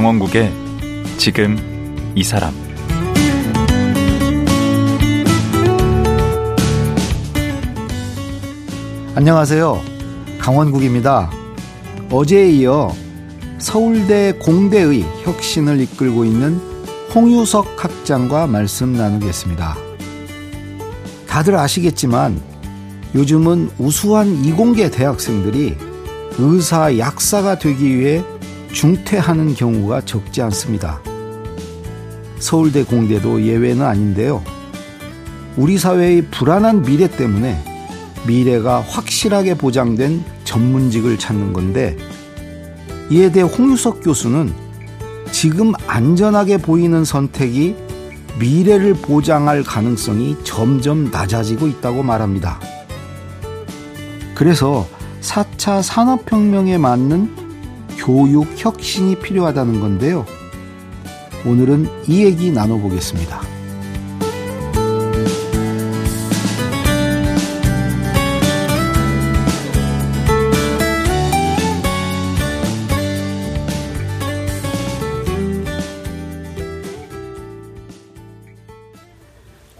강원국의 지금 이 사람 안녕하세요. 강원국입니다. 어제에 이어 서울대 공대의 혁신을 이끌고 있는 홍유석 학장과 말씀 나누겠습니다. 다들 아시겠지만 요즘은 우수한 이공계 대학생들이 의사, 약사가 되기 위해 중퇴하는 경우가 적지 않습니다. 서울대 공대도 예외는 아닌데요. 우리 사회의 불안한 미래 때문에 미래가 확실하게 보장된 전문직을 찾는 건데 이에 대해 홍유석 교수는 지금 안전하게 보이는 선택이 미래를 보장할 가능성이 점점 낮아지고 있다고 말합니다. 그래서 4차 산업혁명에 맞는 교육 혁신이 필요하다는 건데요. 오늘은 이 얘기 나눠보겠습니다.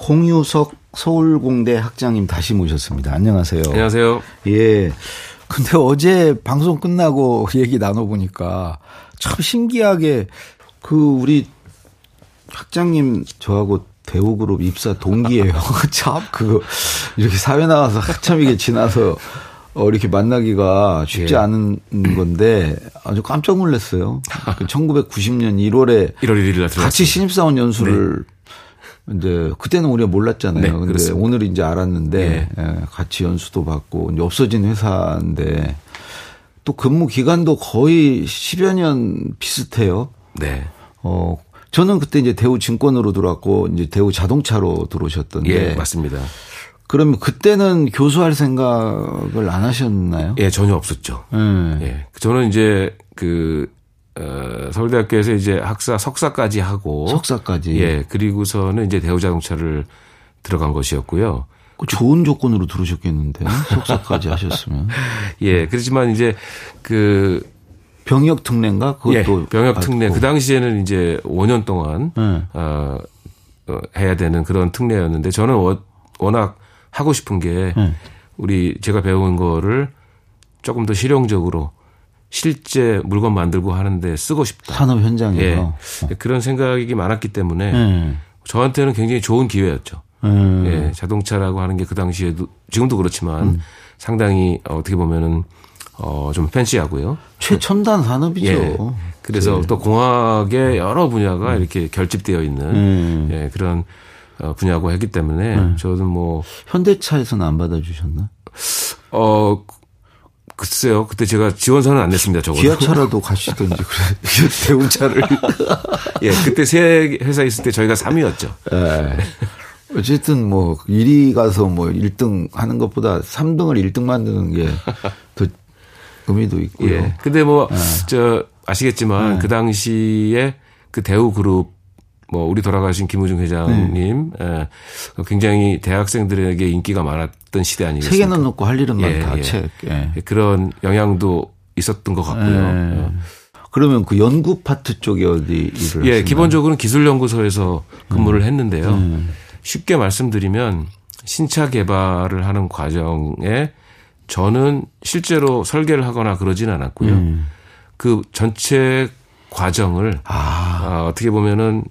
홍유석 서울공대 학장님 다시 모셨습니다. 안녕하세요. 안녕하세요. 예. 근데 어제 방송 끝나고 얘기 나눠보니까 참 신기하게 그 우리 학장님 저하고 대우그룹 입사 동기예요. 참 그거 이렇게 사회 나와서 한참 이게 지나서 어, 이렇게 만나기가 쉽지 예. 않은 건데 아주 깜짝 놀랐어요. 1990년 1월에 1월 1일 날 같이 신입사원 연수를 네. 이제 그때는 우리가 몰랐잖아요. 네, 근데 그렇습니다. 오늘 이제 알았는데 네. 같이 연수도 받고 이제 없어진 회사인데 또 근무 기간도 거의 10여 년 비슷해요. 네. 어 저는 그때 이제 대우 증권으로 들어왔고 이제 대우 자동차로 들어오셨던데 예, 맞습니다. 그러면 그때는 교수할 생각을 안 하셨나요? 예, 전혀 없었죠. 음. 예. 저는 이제 그 어, 서울대학교에서 이제 학사 석사까지 하고 석사까지 예 그리고서는 이제 대우자동차를 들어간 것이었고요. 그 좋은 조건으로 들어오셨겠는데 석사까지 하셨으면 예 그렇지만 이제 그 병역 특례인가 그것도 예, 병역 특례 그 당시에는 이제 5년 동안 네. 어, 어, 해야 되는 그런 특례였는데 저는 워낙 하고 싶은 게 네. 우리 제가 배운 거를 조금 더 실용적으로 실제 물건 만들고 하는데 쓰고 싶다. 산업 현장에서 예. 어. 그런 생각이 많았기 때문에 음. 저한테는 굉장히 좋은 기회였죠. 음. 예, 자동차라고 하는 게 그 당시에도 지금도 그렇지만 음. 상당히 어떻게 보면은 어, 좀 팬시하고요. 최첨단 산업이죠. 예. 그래서 네. 또 공학의 여러 분야가 음. 이렇게 결집되어 있는 음. 예, 그런 어, 분야고 했기 때문에 음. 저는 뭐 현대차에서는 안 받아주셨나? 어 글쎄요. 그때 제가 지원서는 안 냈습니다. 저거. 기아차라도 가시던지 그래. 대우차를. 예, 그때 새 회사 있을 때 저희가 3위였죠. 예. 어쨌든 뭐 1위 가서 뭐 1등 하는 것보다 3등을 1등 만드는 게 더 의미도 있고요. 예. 근데 뭐저 예. 아시겠지만 예. 그 당시에 그 대우 그룹 뭐 우리 돌아가신 김우중 회장님 네. 예, 굉장히 대학생들에게 인기가 많았 던 시대 아니겠습니까? 세계는 놓고 할 일은 예, 많다. 예. 책. 예. 그런 영향도 있었던 것 같고요. 예. 예. 그러면 그 연구 파트 쪽에 어디 일을 예, 기본적으로는 기술연구소에서 근무를 음. 했는데요. 음. 쉽게 말씀드리면 신차 개발을 하는 과정에 저는 실제로 설계를 하거나 그러진 않았고요. 음. 그 전체 과정을 아. 어, 어떻게 보면은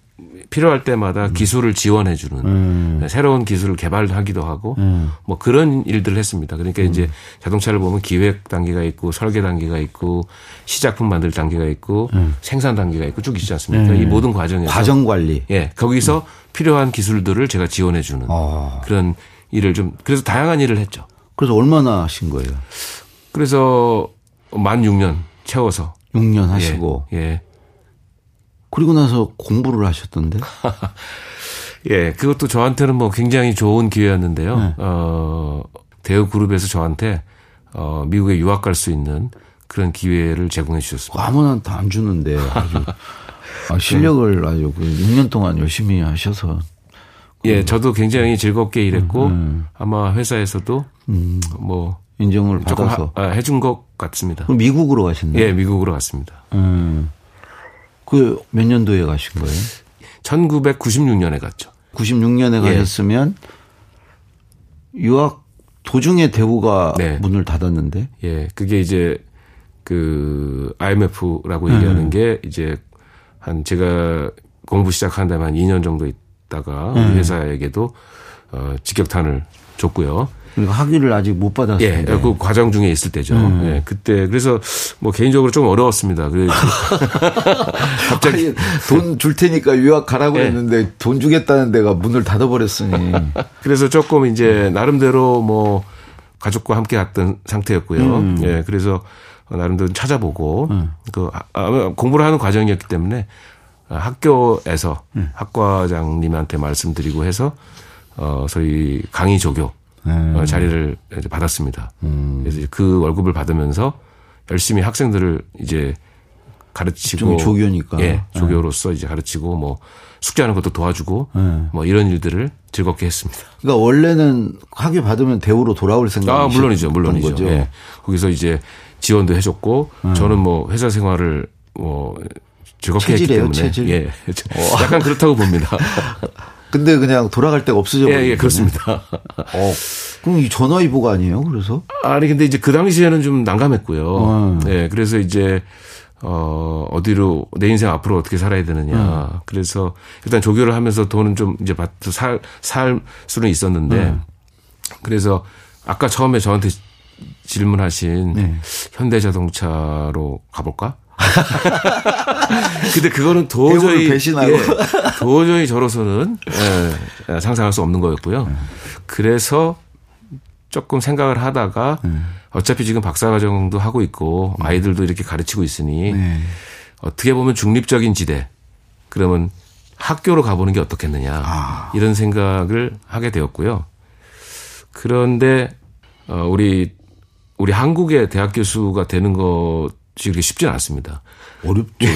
필요할 때마다 음. 기술을 지원해 주는 음. 새로운 기술을 개발하기도 하고 음. 뭐 그런 일들을 했습니다. 그러니까 이제 음. 자동차를 보면 기획 단계가 있고 설계 단계가 있고 시작품 만들 단계가 있고 음. 생산 단계가 있고 쭉 있지 않습니까? 이 모든 과정에서 과정 관리. 예, 거기서 필요한 기술들을 제가 지원해 주는 어. 그런 일을 좀 그래서 다양한 일을 했죠. 그래서 얼마나 하신 거예요? 그래서 만 6년 채워서 6년 하시고 예. 예. 그리고 나서 공부를 하셨던데? 예, 그것도 저한테는 뭐 굉장히 좋은 기회였는데요. 네. 어, 대우 그룹에서 저한테 어, 미국에 유학 갈 수 있는 그런 기회를 제공해 주셨습니다. 아무나한테 안 주는데 아주 아, 실력을 아주 6년 그 동안 열심히 하셔서. 예, 저도 굉장히 즐겁게 일했고 음, 음. 아마 회사에서도 음, 뭐 인정을 받아서 하, 아, 해준 것 같습니다. 그럼 미국으로 가셨나요? 예, 미국으로 갔습니다. 음. 그 몇 년도에 가신 거예요? 1996년에 갔죠. 96년에 예. 가셨으면 유학 도중에 대우가 네. 문을 닫았는데 예, 그게 이제 그 IMF라고 음. 얘기하는 게 이제 한 제가 공부 시작한 다음에 한 2년 정도 있다가 음. 우리 회사에게도 어, 직격탄을 줬고요. 그리고 학위를 아직 못 받았어요. 예, 그 과정 중에 있을 때죠. 음. 예, 그때 그래서 뭐 개인적으로 좀 어려웠습니다. 그래서 갑자기 돈 줄 테니까 유학 가라고 예. 했는데 돈 주겠다는 데가 문을 닫아버렸으니. 그래서 조금 이제 나름대로 뭐 가족과 함께 갔던 상태였고요. 음. 예, 그래서 나름대로 찾아보고 그 아, 공부를 하는 과정이었기 때문에 학교에서 음. 학과장님한테 말씀드리고 해서 어 소위 강의 조교 음. 어, 자리를 이제 받았습니다. 그래서 이제 그 월급을 받으면서 열심히 학생들을 이제 가르치고 좀 조교니까. 예, 조교로서 이제 가르치고 뭐 숙제하는 것도 도와주고 네. 뭐 이런 일들을 즐겁게 했습니다. 그러니까 원래는 학위 받으면 대우로 돌아올 생각이 아, 물론이죠, 물론이죠. 거죠. 예. 거기서 이제 지원도 해줬고 저는 뭐 회사 생활을 뭐 즐겁게 했기 체질이에요, 때문에 체질? 예, 약간 그렇다고 봅니다. 근데 그냥 돌아갈 데가 없어져 예. 예, 그렇습니다. 어. 그럼 이 전화위보가 아니에요? 그래서 아니 근데 이제 그 당시에는 좀 난감했고요. 음. 예, 그래서 이제 어 어디로 내 인생 앞으로 어떻게 살아야 되느냐. 음. 그래서 일단 조교를 하면서 돈은 좀 이제 받고 살, 살 수는 있었는데 음. 그래서 아까 처음에 저한테 질문하신 네. 현대자동차로 가볼까? 근데 그거는 도저히 배신하고. 예, 도저히 저로서는 예, 상상할 수 없는 거였고요. 그래서 조금 생각을 하다가 어차피 지금 박사과정도 하고 있고 아이들도 이렇게 가르치고 있으니 네. 어떻게 보면 중립적인 지대 그러면 학교로 가보는 게 어떻겠느냐 아. 이런 생각을 하게 되었고요. 그런데 어, 우리 우리 한국의 대학 교수가 되는 것이 그렇게 쉽지는 않습니다. 어렵죠.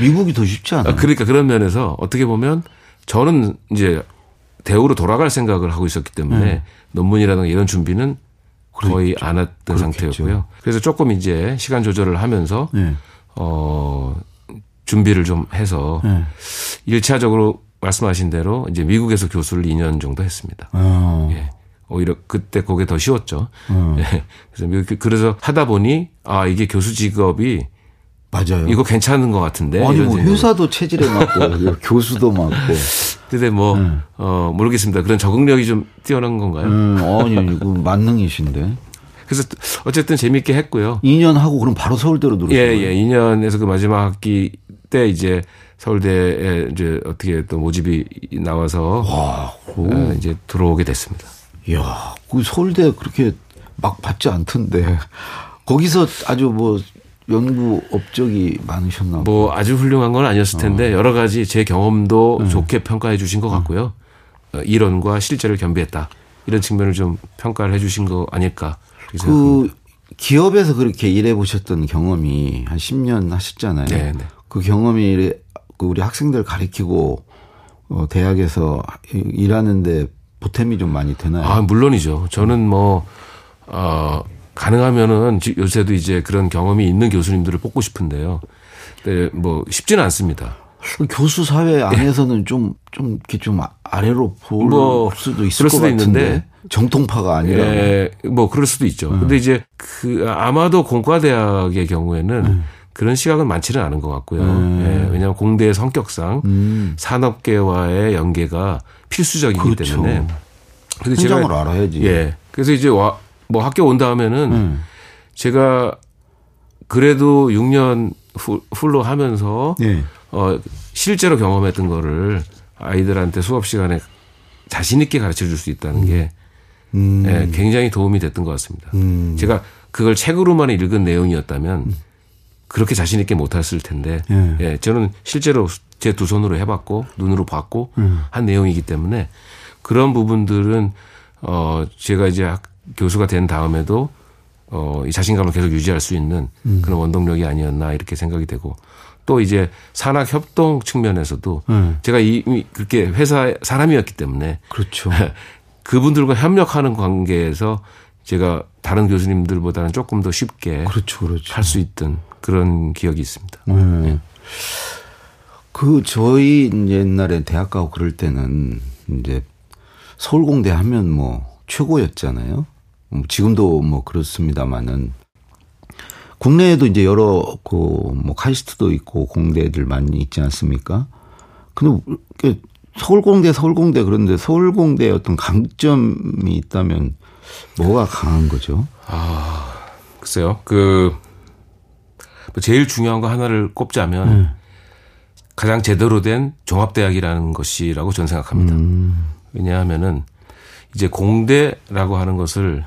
미국이 더 쉽지 않아요? 아, 그러니까 그런 면에서 어떻게 보면 저는 이제 대우로 돌아갈 생각을 하고 있었기 때문에 네. 논문이라든가 이런 준비는 거의 안 했던 상태였고요. 그래서 조금 이제 시간 조절을 하면서 네. 어 준비를 좀 해서 네. 일차적으로 말씀하신 대로 이제 미국에서 교수를 2년 정도 했습니다. 어. 예. 오히려 그때 그게 더 쉬웠죠. 어. 예. 그래서 미국- 그래서 하다 보니 아 이게 교수 직업이 맞아요. 이거 괜찮은 것 같은데. 아니 뭐. 회사도 체질에 맞고 교수도 맞고. 근데 뭐, 네. 어, 모르겠습니다. 그런 적응력이 좀 뛰어난 건가요? 음, 아니 이거 만능이신데. 그래서 어쨌든 재밌게 했고요. 2년 하고 그럼 바로 서울대로 들어오신 예, 거예요? 예. 2년에서 그 마지막 학기 때 이제 서울대에 이제 어떻게 또 모집이 나와서 어, 이제 들어오게 됐습니다. 이야, 그 서울대 그렇게 막 받지 않던데. 거기서 아주 뭐 연구 업적이 많으셨나 봐. 뭐 아주 훌륭한 건 아니었을 어. 텐데 여러 가지 제 경험도 네. 좋게 평가해 주신 것 같고요. 어, 이론과 실제를 겸비했다. 이런 측면을 좀 평가를 해 주신 거 아닐까. 생각합니다. 그 기업에서 그렇게 일해 보셨던 경험이 한 10년 하셨잖아요. 네, 네. 그 경험이 그 우리 학생들 가르치고 어, 대학에서 일하는데 보탬이 좀 많이 되나요? 아, 물론이죠. 저는 뭐, 어, 가능하면은 지- 요새도 이제 그런 경험이 있는 교수님들을 뽑고 싶은데요. 근데 뭐 쉽지는 않습니다. 그 교수 사회 안에서는 좀, 좀, 이렇게 좀 아- 아래로 볼 뭐, 수도 있을 그럴 것 수도 같은데. 있는데. 정통파가 아니라. 예, 뭐 그럴 수도 있죠. 근데 이제 그 아마도 공과대학의 경우에는 그런 시각은 많지는 않은 것 같고요. 예, 왜냐하면 공대의 성격상 음. 산업계와의 연계가 필수적이기 그렇죠. 때문에. 근데 현장을 알아야지. 예. 그래서 이제 와, 뭐 학교 온 다음에는 음. 제가 그래도 6년 후, 훌로 하면서 예. 어, 실제로 경험했던 거를 아이들한테 수업 시간에 자신 있게 가르쳐 줄 수 있다는 게 음. 예, 굉장히 도움이 됐던 것 같습니다. 음. 제가 그걸 책으로만 읽은 내용이었다면 그렇게 자신 있게 못했을 텐데 예. 예, 저는 실제로 제 두 손으로 해봤고 눈으로 봤고 음. 한 내용이기 때문에 그런 부분들은 어 제가 이제 학- 교수가 된 다음에도 어, 이 자신감을 계속 유지할 수 있는 음. 그런 원동력이 아니었나 이렇게 생각이 되고 또 이제 산학 협동 측면에서도 음. 제가 이미 그렇게 회사 사람이었기 때문에 그렇죠. 그분들과 협력하는 관계에서 제가 다른 교수님들보다는 조금 더 쉽게 그렇죠. 그렇죠. 할수 있던 그런 기억이 있습니다. 네. 그 저희 옛날에 대학 가고 그럴 때는 이제 서울공대 하면 뭐 최고였잖아요. 뭐 지금도 뭐 그렇습니다만은 국내에도 이제 여러 그 뭐 카이스트도 있고 공대들 많이 있지 않습니까? 근데 서울공대 서울공대 그런데 서울공대의 어떤 강점이 있다면 뭐가 강한 거죠? 아 글쎄요 그 제일 중요한 거 하나를 꼽자면 음. 가장 제대로 된 종합대학이라는 것이라고 저는 생각합니다. 음. 왜냐하면은 이제 공대라고 하는 것을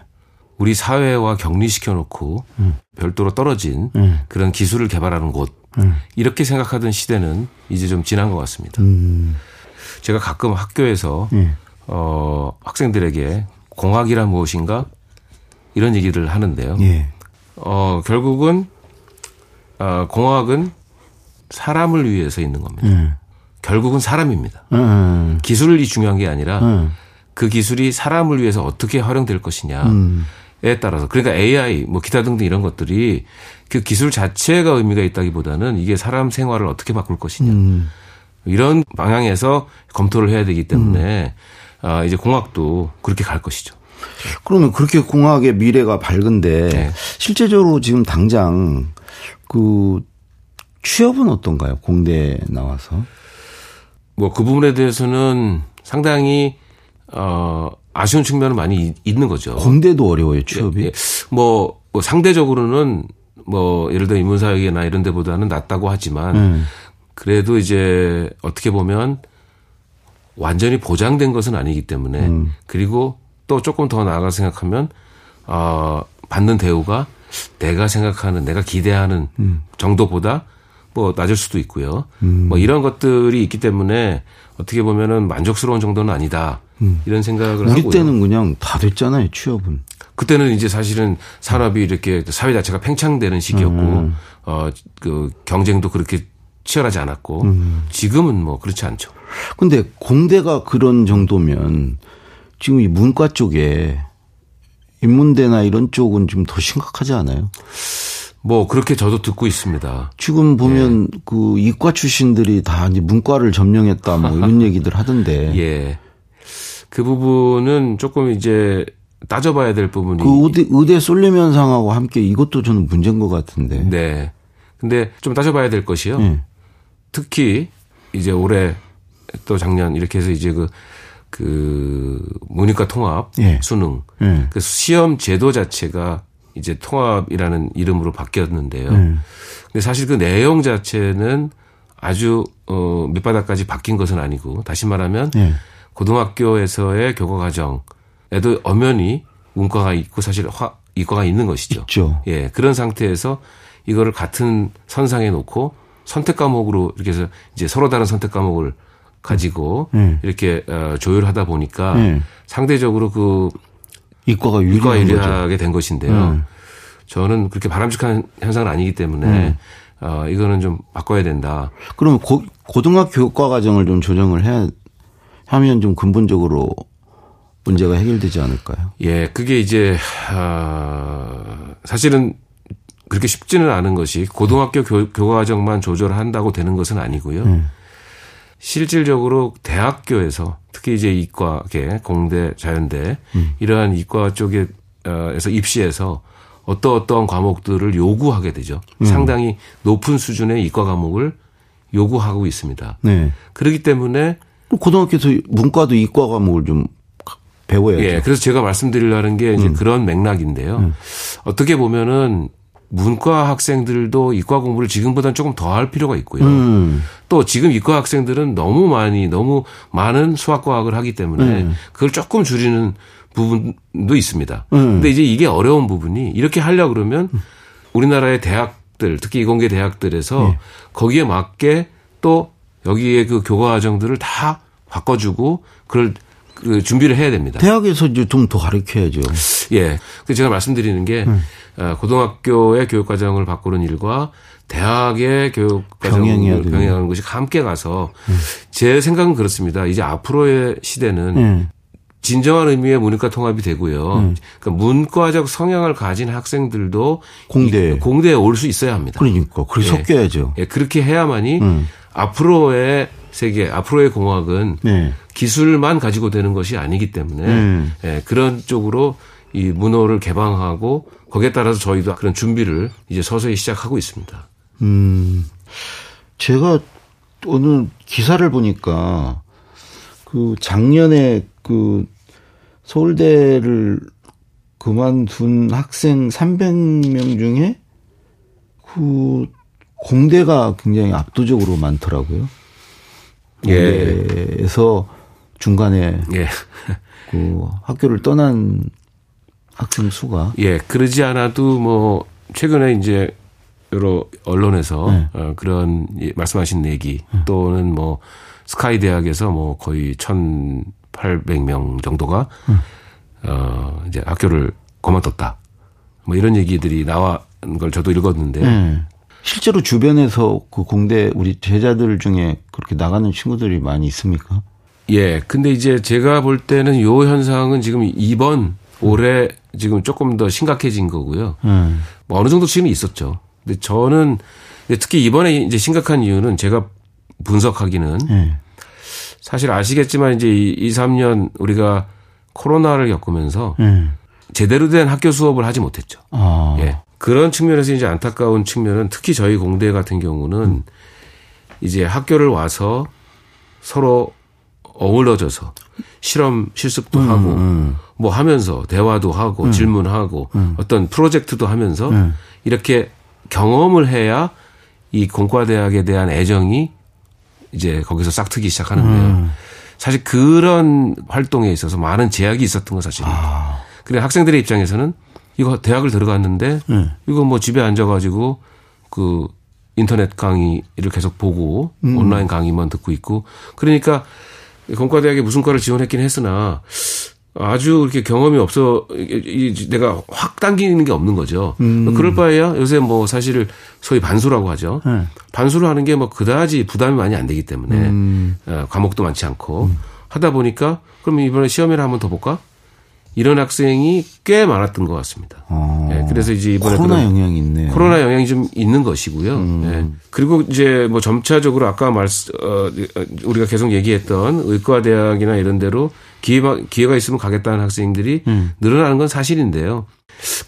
우리 사회와 격리시켜 놓고 음. 별도로 떨어진 음. 그런 기술을 개발하는 곳 음. 이렇게 생각하던 시대는 이제 좀 지난 것 같습니다. 음. 제가 가끔 학교에서 예. 어 학생들에게 공학이란 무엇인가 이런 얘기를 하는데요. 예. 어 결국은 어, 공학은 사람을 위해서 있는 겁니다. 예. 결국은 사람입니다. 음. 기술이 중요한 게 아니라 음. 그 기술이 사람을 위해서 어떻게 활용될 것이냐에 음. 따라서 그러니까 AI 뭐 기타 등등 이런 것들이 그 기술 자체가 의미가 있다기보다는 이게 사람 생활을 어떻게 바꿀 것이냐 음. 이런 방향에서 검토를 해야 되기 때문에 아, 이제 공학도 그렇게 갈 것이죠. 그러면 그렇게 공학의 미래가 밝은데 네. 실제적으로 지금 당장 그 취업은 어떤가요? 공대 나와서? 뭐 그 부분에 대해서는 상당히 어 아쉬운 측면은 많이 이- 있는 거죠. 공대도 어려워요, 취업이. 예. 뭐, 뭐 상대적으로는 뭐 예를 들어 인문사회나 이런 데보다는 낫다고 하지만 음. 그래도 이제 어떻게 보면 완전히 보장된 것은 아니기 때문에 음. 그리고 또 조금 더 나아가 생각하면 어 받는 대우가 내가 생각하는 내가 기대하는 음. 정도보다 뭐 낮을 수도 있고요. 뭐 이런 것들이 있기 때문에 어떻게 보면은 만족스러운 정도는 아니다. 이런 생각을 음. 우리 하고요. 때는 그냥 다 됐잖아요, 취업은. 그때는 이제 사실은 산업이 이렇게 사회 자체가 팽창되는 시기였고 음. 어그 경쟁도 그렇게 치열하지 않았고 음. 지금은 뭐 그렇지 않죠. 근데 공대가 그런 정도면 지금 이 문과 쪽에 인문대나 이런 쪽은 좀더 심각하지 않아요? 뭐 그렇게 저도 듣고 있습니다. 지금 보면 그 이과 출신들이 다 이제 문과를 점령했다 뭐 이런 얘기들 하던데. 예. 그 부분은 조금 이제 따져봐야 될 부분이 그 의대, 의대 쏠림 현상하고 함께 이것도 저는 문제인 것 같은데. 네. 근데 좀 따져봐야 될 것이요. 예. 특히 이제 올해 또 작년 이렇게 해서 이제 그, 그 문이과 통합 예. 수능 예. 그 시험 제도 자체가 이제 통합이라는 이름으로 바뀌었는데요. 음. 근데 사실 그 내용 자체는 아주 어 밑바닥까지 바뀐 것은 아니고 다시 말하면 예. 고등학교에서의 교과 과정에도 엄연히 문과가 있고 사실 화 이과가 있는 것이죠. 있죠. 예, 그런 상태에서 이거를 같은 선상에 놓고 선택 과목으로 이렇게 해서 이제 서로 다른 선택 과목을 가지고 음. 이렇게 어, 조율하다 보니까 음. 상대적으로 그 이과가 이과 유리한. 유리하게 된 것인데요. 음. 저는 그렇게 바람직한 현상은 아니기 때문에 음. 어, 이거는 좀 바꿔야 된다. 그러면 고, 고등학교 교과 과정을 좀 조정을 해야 하면 좀 근본적으로 문제가 해결되지 않을까요? 예, 그게 이제 아, 사실은 그렇게 쉽지는 않은 것이 고등학교 교, 교과 과정만 조절한다고 되는 것은 아니고요. 음. 실질적으로 대학교에서 특히 이제 이과계, 공대, 자연대 이러한 이과 쪽에 어에서 입시에서 어떠 어떠한 과목들을 요구하게 되죠. 상당히 높은 수준의 이과 과목을 요구하고 있습니다. 네. 그렇기 때문에 고등학교에서 문과도 이과 과목을 좀 배워야죠. 예, 그래서 제가 말씀드리려는 게 음. 이제 그런 맥락인데요. 어떻게 보면은 문과 학생들도 이과 공부를 지금보다는 조금 더 할 필요가 있고요. 음. 또 지금 이과 학생들은 너무 많이 너무 많은 수학 과학을 하기 때문에 음. 그걸 조금 줄이는 부분도 있습니다. 음. 근데 이제 이게 어려운 부분이 이렇게 하려 그러면 우리나라의 대학들 특히 이공계 대학들에서 예. 거기에 맞게 또 여기에 그 교과 과정들을 다 바꿔주고 그걸 그 준비를 해야 됩니다. 대학에서 이제 좀 더 가르쳐야죠. 예. 그 제가 말씀드리는 게 음. 어, 고등학교의 교육 과정을 바꾸는 일과 대학의 교육 과정을. 병행하는 것이 함께 가서 음. 제 생각은 그렇습니다. 이제 앞으로의 시대는 예. 진정한 의미의 문과 통합이 되고요. 음. 그러니까 문과적 성향을 가진 학생들도 공대. 이- 공대에 올 수 있어야 합니다. 그러니까 그렇게 예. 섞여야죠. 예, 그렇게 해야만이 음. 앞으로의 세계, 앞으로의 공학은 네. 기술만 가지고 되는 것이 아니기 때문에 음. 예, 그런 쪽으로 이 문호를 개방하고 거기에 따라서 저희도 그런 준비를 이제 서서히 시작하고 있습니다. 음, 제가 오늘 기사를 보니까 그 작년에 그 서울대를 그만둔 학생 300명 중에 그 공대가 굉장히 압도적으로 많더라고요. 예. 공대에서 중간에 예. 그 학교를 떠난 학생 수가 예, 그러지 않아도 뭐 최근에 이제 여러 언론에서 네. 어, 그런 예, 말씀하신 얘기 또는 뭐 스카이 대학에서 뭐 거의 1,800명 정도가 어 이제 학교를 그만뒀다. 뭐 이런 얘기들이 나온 걸 저도 읽었는데 네. 실제로 주변에서 그 공대 우리 제자들 중에 그렇게 나가는 친구들이 많이 있습니까? 예. 근데 이제 제가 볼 때는 요 현상은 지금 이번 올해 지금 조금 더 심각해진 거고요. 음. 뭐 어느 정도 지금 있었죠. 근데 저는 특히 이번에 이제 심각한 이유는 제가 분석하기는 네. 사실 아시겠지만 이제 2, 3년 우리가 코로나를 겪으면서 네. 제대로 된 학교 수업을 하지 못했죠. 아. 예. 그런 측면에서 이제 안타까운 측면은 특히 저희 공대 같은 경우는 이제 학교를 와서 서로 어우러져서 실험 실습도 하고 음. 뭐 하면서 대화도 하고 질문하고 어떤 프로젝트도 하면서 음. 이렇게 경험을 해야 이 공과대학에 대한 애정이 이제 거기서 싹트기 시작하는 거예요. 음. 사실 그런 활동에 있어서 많은 제약이 있었던 건 사실입니다. 아. 그래 학생들의 입장에서는 이거 대학을 들어갔는데 네. 이거 뭐 집에 앉아가지고 그 인터넷 강의를 계속 보고 음. 온라인 강의만 듣고 있고 그러니까 공과대학에 무슨 과를 지원했긴 했으나 아주 이렇게 경험이 없어 내가 확 당기는 게 없는 거죠. 그럴 바에야 요새 뭐 사실 소위 반수라고 하죠. 네. 반수를 하는 게 뭐 그다지 부담이 많이 안 되기 때문에 음. 어, 과목도 많지 않고 하다 보니까 그럼 이번에 시험이나 한번 더 볼까? 이런 학생이 꽤 많았던 것 같습니다. 어. 예, 그래서 이제 이번에 코로나 영향이 있네요. 코로나 영향이 좀 있는 것이고요. 예. 그리고 이제 뭐 점차적으로 아까 말씀 어, 우리가 계속 얘기했던 의과대학이나 이런 데로 기회가 기회가 있으면 가겠다는 학생들이 늘어나는 건 사실인데요.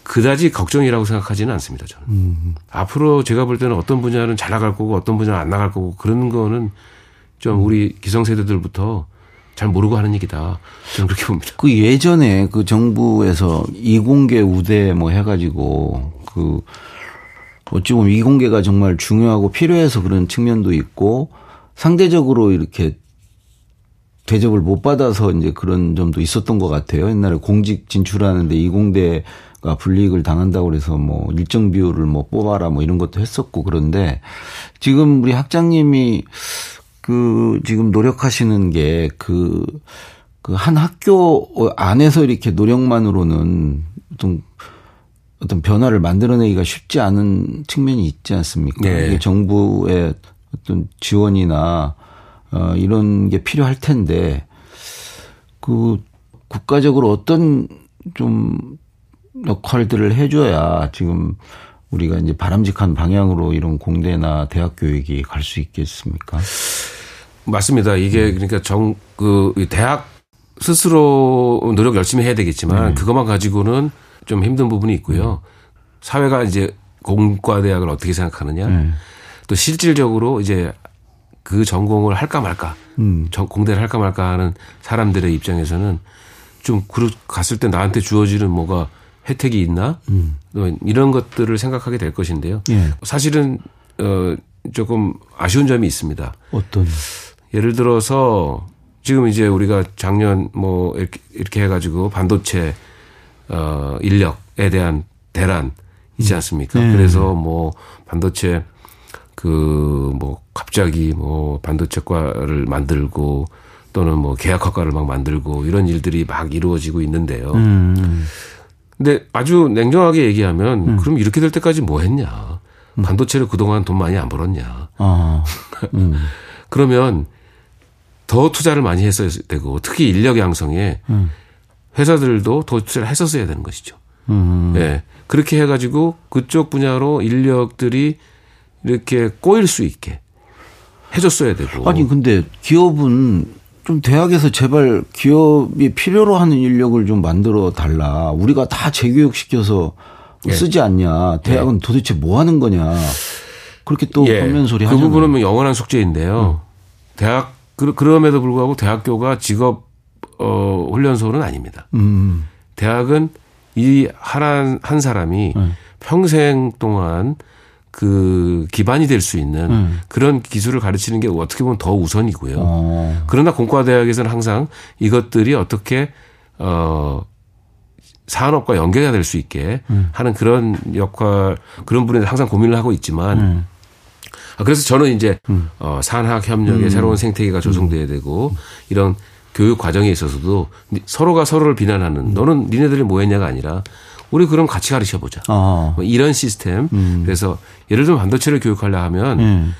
그다지 걱정이라고 생각하지는 않습니다. 저는 앞으로 제가 볼 때는 어떤 분야는 잘 나갈 거고 어떤 분야는 안 나갈 거고 그런 거는 좀 우리 기성세대들부터 잘 모르고 하는 얘기다. 저는 그렇게 봅니다. 그 예전에 그 정부에서 이공계 우대 뭐 해가지고 그 어찌 보면 이공계가 정말 중요하고 필요해서 그런 측면도 있고 상대적으로 이렇게 대접을 못 받아서 이제 그런 점도 있었던 것 같아요. 옛날에 공직 진출하는데 이공대가 불이익을 당한다고 그래서 뭐 일정 비율을 뭐 뽑아라 뭐 이런 것도 했었고 그런데 지금 우리 학장님이 그 지금 노력하시는 게 그 그 한 학교 안에서 이렇게 노력만으로는 어떤 어떤 변화를 만들어내기가 쉽지 않은 측면이 있지 않습니까? 네. 이게 정부의 어떤 지원이나 어 이런 게 필요할 텐데 그 국가적으로 어떤 좀 역할들을 해줘야 지금 우리가 이제 바람직한 방향으로 이런 공대나 대학 교육이 갈 수 있겠습니까? 맞습니다. 이게 그러니까 정 그 대학 스스로 노력 열심히 해야 되겠지만 그것만 가지고는 좀 힘든 부분이 있고요. 사회가 이제 공과 대학을 어떻게 생각하느냐. 또 실질적으로 이제 그 전공을 할까 말까, 전- 공대를 할까 말까 하는 사람들의 입장에서는 좀 그러 갔을 때 나한테 주어지는 뭐가 혜택이 있나 또 이런 것들을 생각하게 될 것인데요. 예. 사실은 어 조금 아쉬운 점이 있습니다. 어떤 예를 들어서 지금 이제 우리가 작년 뭐 이렇게, 이렇게 해가지고 반도체 어 인력에 대한 대란 있지 않습니까? 그래서 뭐 반도체 그 뭐 갑자기 뭐 반도체과를 만들고 또는 뭐 계약학과를 막 만들고 이런 일들이 막 이루어지고 있는데요. 근데 아주 냉정하게 얘기하면 그럼 이렇게 될 때까지 뭐 했냐? 반도체를 그동안 돈 많이 안 벌었냐? 아 그러면 더 투자를 많이 했어야 되고 특히 인력 양성에 회사들도 더 투자를 했었어야 되는 것이죠. 음. 예. 그렇게 해가지고 그쪽 분야로 인력들이 이렇게 꼬일 수 있게 해줬어야 되고. 아니 근데 기업은 좀 대학에서 제발 기업이 필요로 하는 인력을 좀 만들어 달라. 우리가 다 재교육 시켜서 예. 쓰지 않냐. 대학은 도대체 뭐 하는 거냐. 그렇게 또 예. 변면 소리 그 하잖아요. 부분은 뭐 영원한 숙제인데요. 대학 그- 그럼에도 불구하고 대학교가 직업 어 훈련소는 아닙니다. 음. 대학은 이 한, 한 사람이 네. 평생 동안 그 기반이 될 수 있는 음. 그런 기술을 가르치는 게 어떻게 보면 더 우선이고요. 어. 그러나 공과대학에서는 항상 이것들이 어떻게 어 산업과 연계가 될 수 있게 음. 하는 그런 역할 그런 부분에 항상 고민을 하고 있지만 음. 아, 그래서 저는 이제 어 산학 협력의 새로운 생태계가 조성돼야 되고 이런 교육 과정에 있어서도 서로가 서로를 음. 비난하는 너는 니네들이 뭐 했냐가 아니라 우리 그럼 같이 가르쳐 보자. 어. 뭐 이런 시스템. 그래서 예를 들면 반도체를 교육하려 하면 음.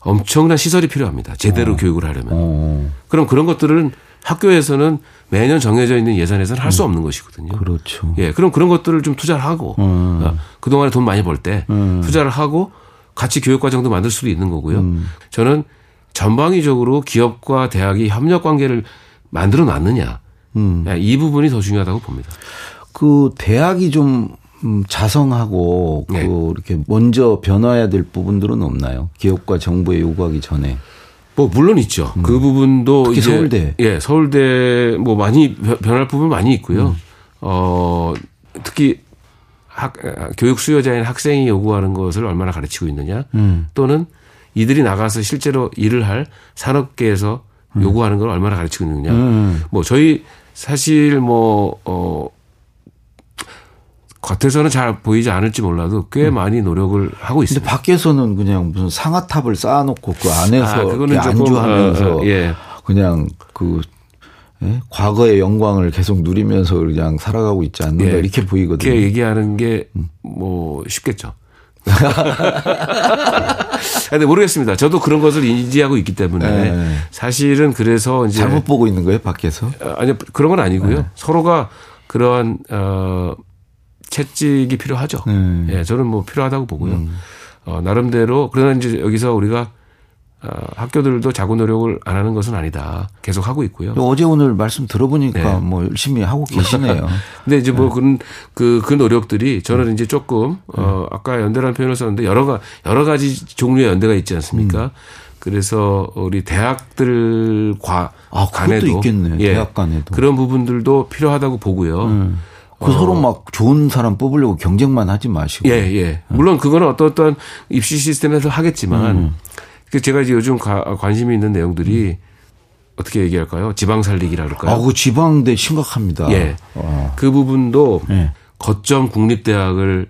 엄청난 시설이 필요합니다. 제대로 교육을 하려면. 어. 그럼 그런 것들은 학교에서는 매년 정해져 있는 예산에서는 할 수 없는 것이거든요. 그렇죠. 예, 그럼 그런 것들을 좀 투자를 하고 음. 어, 그동안에 돈 많이 벌때 투자를 하고 같이 교육 과정도 만들 수도 있는 거고요. 음. 저는 전방위적으로 기업과 대학이 협력 관계를 만들어 놨느냐. 음. 예, 이 부분이 더 중요하다고 봅니다. 그 대학이 좀 음, 자성하고 네. 그 이렇게 먼저 변화해야 될 부분들은 없나요? 기업과 정부에 요구하기 전에. 뭐 물론 있죠. 그 부분도 음. 특히 이제 서울대. 예, 서울대 뭐 많이 변- 변할 부분 많이 있고요. 음. 어 특히 학 교육 수요자인 학생이 요구하는 것을 얼마나 가르치고 있느냐, 음. 또는 이들이 나가서 실제로 일을 할 산업계에서 요구하는 걸 얼마나 가르치고 있느냐. 음. 뭐 저희 사실 뭐 어 겉에서는 잘 보이지 않을지 몰라도 꽤 많이 노력을 하고 근데 있습니다. 밖에서는 그냥 무슨 상아탑을 쌓아놓고 그 안에서 아, 그거는 조금, 안주하면서 어, 어, 예. 그냥 그 예? 과거의 영광을 계속 누리면서 그냥 살아가고 있지 않는가 예. 이렇게 보이거든요. 이렇게 얘기하는 게 뭐 쉽겠죠. 근데 모르겠습니다. 저도 그런 것을 인지하고 있기 때문에 네. 사실은 그래서 이제 잘못 보고 있는 거예요 밖에서? 어, 아니 그런 건 아니고요. 네. 서로가 그러한 어 채찍이 필요하죠. 음. 예, 저는 뭐 필요하다고 보고요. 어 나름대로 그러나 이제 여기서 우리가 어, 학교들도 자구 노력을 안 하는 것은 아니다. 계속 하고 있고요. 어제 오늘 말씀 들어보니까 네. 뭐 열심히 하고 계시네요. 근데 이제 네. 뭐 그런 그, 그 노력들이 음. 저는 이제 조금 어 아까 연대라는 표현을 썼는데 여러 가 여러 가지 종류의 연대가 있지 음. 않습니까? 그래서 우리 대학들과 아, 간에도 있겠네. 대학 간에도. 그런 부분들도 필요하다고 보고요. 음. 그 서로 막 좋은 사람 뽑으려고 경쟁만 하지 마시고. 어. 예, 예. 물론 그거는 어떤 어떤 입시 시스템에서 하겠지만 음. 그 제가 이제 요즘 가- 관심이 있는 내용들이 어떻게 얘기할까요? 지방 살리기라 그럴까요? 아, 그 지방대 심각합니다. 예. 어. 그 부분도 예. 거점 국립대학을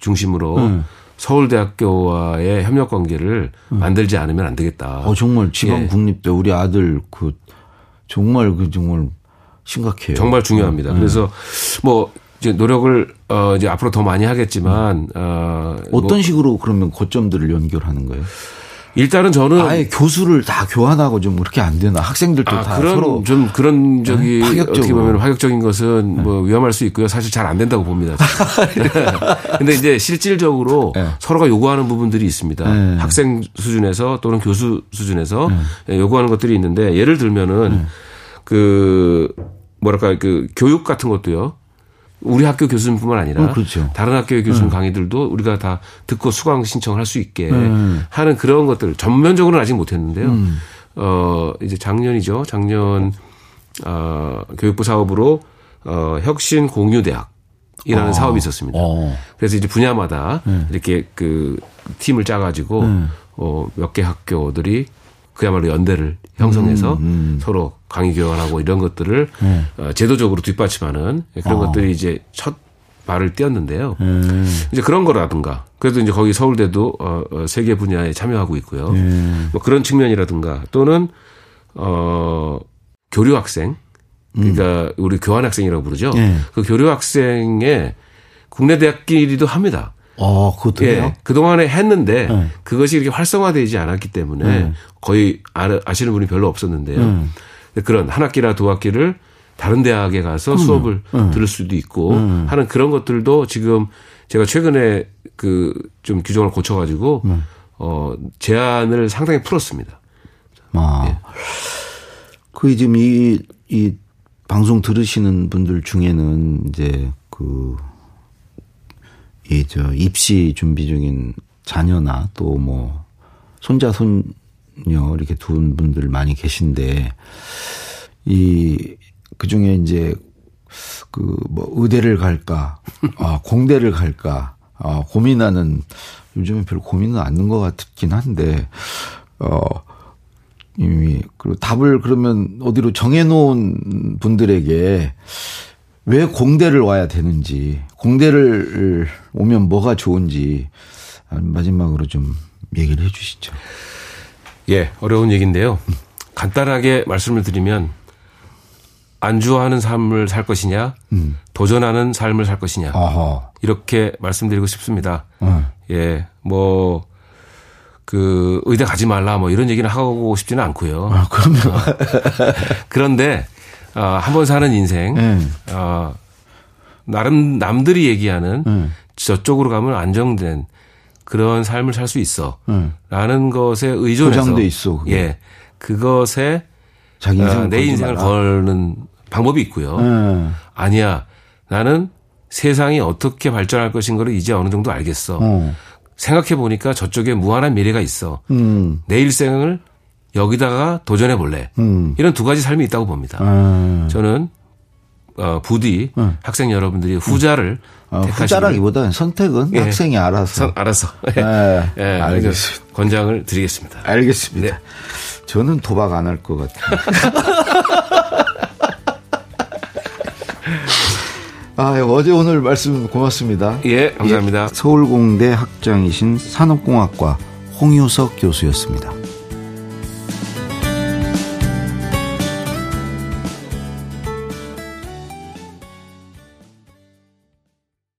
중심으로 음. 서울대학교와의 협력 관계를 만들지 않으면 안 되겠다. 어, 정말 지방 예. 국립대 우리 아들 그 정말 그 정말 심각해요. 정말 중요합니다. 음. 그래서 뭐 이제 노력을 어 이제 앞으로 더 많이 하겠지만 어 어떤 뭐 식으로 그러면 고점들을 연결하는 거예요? 일단은 저는 아예 교수를 다 교환하고 좀 그렇게 안 되나? 학생들도 아, 다 그런 서로 좀 그런 저기 네, 파격적으로. 네. 어떻게 보면 파격적인 것은 뭐 위험할 수 있고요. 사실 잘 안 된다고 봅니다. 근데 이제 실질적으로 네. 서로가 요구하는 부분들이 있습니다. 네. 학생 수준에서 또는 교수 수준에서 요구하는 것들이 있는데 예를 들면은 네. 그 뭐랄까 그 교육 같은 것도요. 우리 학교 교수님뿐만 아니라 어, 그렇죠. 다른 학교의 교수님 강의들도 우리가 다 듣고 수강 신청을 할 수 있게 음. 하는 그런 것들 전면적으로는 아직 못했는데요. 어 이제 작년이죠. 작년 어 교육부 사업으로 어 혁신 공유 대학 이라는 어. 사업이 있었습니다. 어. 그래서 이제 분야마다 네. 이렇게 그 팀을 짜가지고 음. 어몇 개 학교들이 그야말로 연대를 형성해서 음, 서로 강의 교환하고 이런 것들을 네. 어, 제도적으로 뒷받침하는 그런 어. 것들이 이제 첫 발을 띄었는데요. 음. 이제 그런 거라든가 그래도 이제 거기 서울대도 어, 어, 세계 분야에 참여하고 있고요. 음. 뭐 그런 측면이라든가 또는 어 교류 학생 그러니까 우리 교환 학생이라고 부르죠. 예. 그 교류 학생의 국내 대학끼리도 합니다. 어, 그것도 해요? 예. 그동안에 했는데 네. 그것이 이렇게 활성화되지 않았기 때문에 네. 거의 아- 아시는 분이 별로 없었는데요. 음. 근데 그런 한 학기나 두 학기를 다른 대학에 가서 수업을 들을 수도 있고 음. 하는 그런 것들도 지금 제가 최근에 그 좀 규정을 고쳐가지고 어, 제안을 상당히 풀었습니다. 아. 예. 그 지금 이, 이 방송 들으시는 분들 중에는 이제 그, 이 저 입시 준비 중인 자녀나 또 뭐 손자 손녀 이렇게 둔 분들 많이 계신데 이 그중에 이제 그 뭐 의대를 갈까 아 공대를 갈까 아 고민하는 요즘에 별로 고민은 않는 것 같긴 한데 어 이미 그리고 답을 그러면 어디로 정해놓은 분들에게 왜 공대를 와야 되는지 공대를 오면 뭐가 좋은지 마지막으로 좀 얘기를 해 주시죠. 예, 어려운 얘기인데요. 간단하게 말씀을 드리면 안주하는 삶을 살 것이냐, 도전하는 삶을 살 것이냐, 아하. 이렇게 말씀드리고 싶습니다. 어. 예, 뭐, 그, 의대 가지 말라, 뭐, 이런 얘기는 하고 싶지는 않고요. 아, 그러면. 그런데, 아, 한번 사는 인생, 네. 아, 나름, 남들이 얘기하는 네. 저쪽으로 가면 안정된 그런 삶을 살 수 있어. 네. 라는 것에 의존해서. 보장돼 있어, 그게. 예. 그것에 자기 아, 인생을 내 인생을 마라. 거는 방법이 있고요. 네. 아니야. 나는 세상이 어떻게 발전할 것인 거를 이제 어느 정도 알겠어. 어. 생각해 보니까 저쪽에 무한한 미래가 있어. 음. 내 일생을 여기다가 도전해 볼래. 음. 이런 두 가지 삶이 있다고 봅니다. 아. 저는 어, 부디 학생 여러분들이 후자를 어, 택하시길 후자라기보다는 선택은 예. 학생이 알아서. 선- 알아서 네, 예, 알겠습니다. 권장을 드리겠습니다. 알겠습니다. 네. 저는 도박 안 할 것 같아요. 아, 어제 오늘 말씀 고맙습니다. 예, 감사합니다. 서울공대 학장이신 산업공학과 홍유석 교수였습니다.